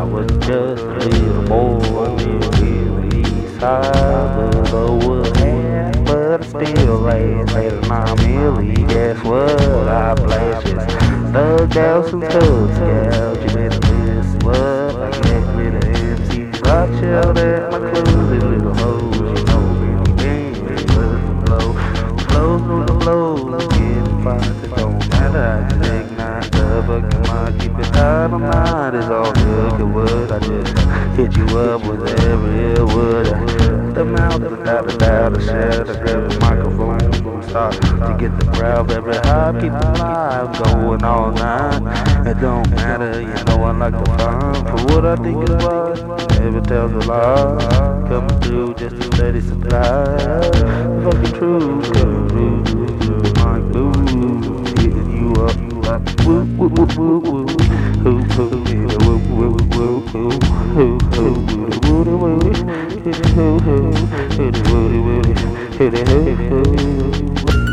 just a little boy in the east side of the wood hand, but I still lays at milli. Guess what? I flashes, thug out some cubs, scout. You better miss what I get rid of MC. Watch out at my clothes, little hoes. You know me, game, but it's a blow. Flows through the flows, getting fired. It don't matter. I just ignite the fucking mind. Out mind. It's all good. Good wood. I just hit you up with every wood. The mouth without a doubt. A shed. I grab the microphone. And boom, start to get the crowd Every high. Keep it live going all night. It don't matter. You know I like to find for what I think is right. Never tells a lie. Coming through just a steady supply. Fucking true. Coming through. My blue. Hitting you up. Woo, woo, woo, woo. Hoo, hoo, yeah, woo, woo, woo, woo. Hoo, hoo, woody, woody, woody. Hit it, hoo, hoo. Hit it, woody, woody. Hit it, hoo, hoo.